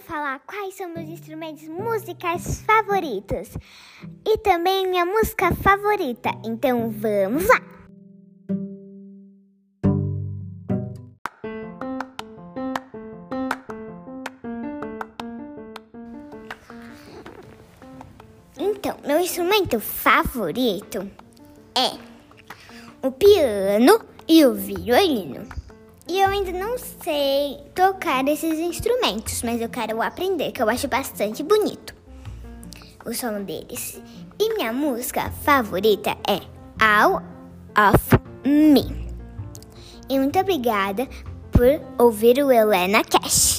falar quais são meus instrumentos musicais favoritos e também minha música favorita. Então vamos lá! Então, meu instrumento favorito é o piano e o violino. E eu ainda não sei tocar esses instrumentos, mas eu quero aprender, que eu acho bastante bonito o som deles. E minha música favorita é All of Me. E muito obrigada por ouvir o Helena Cash.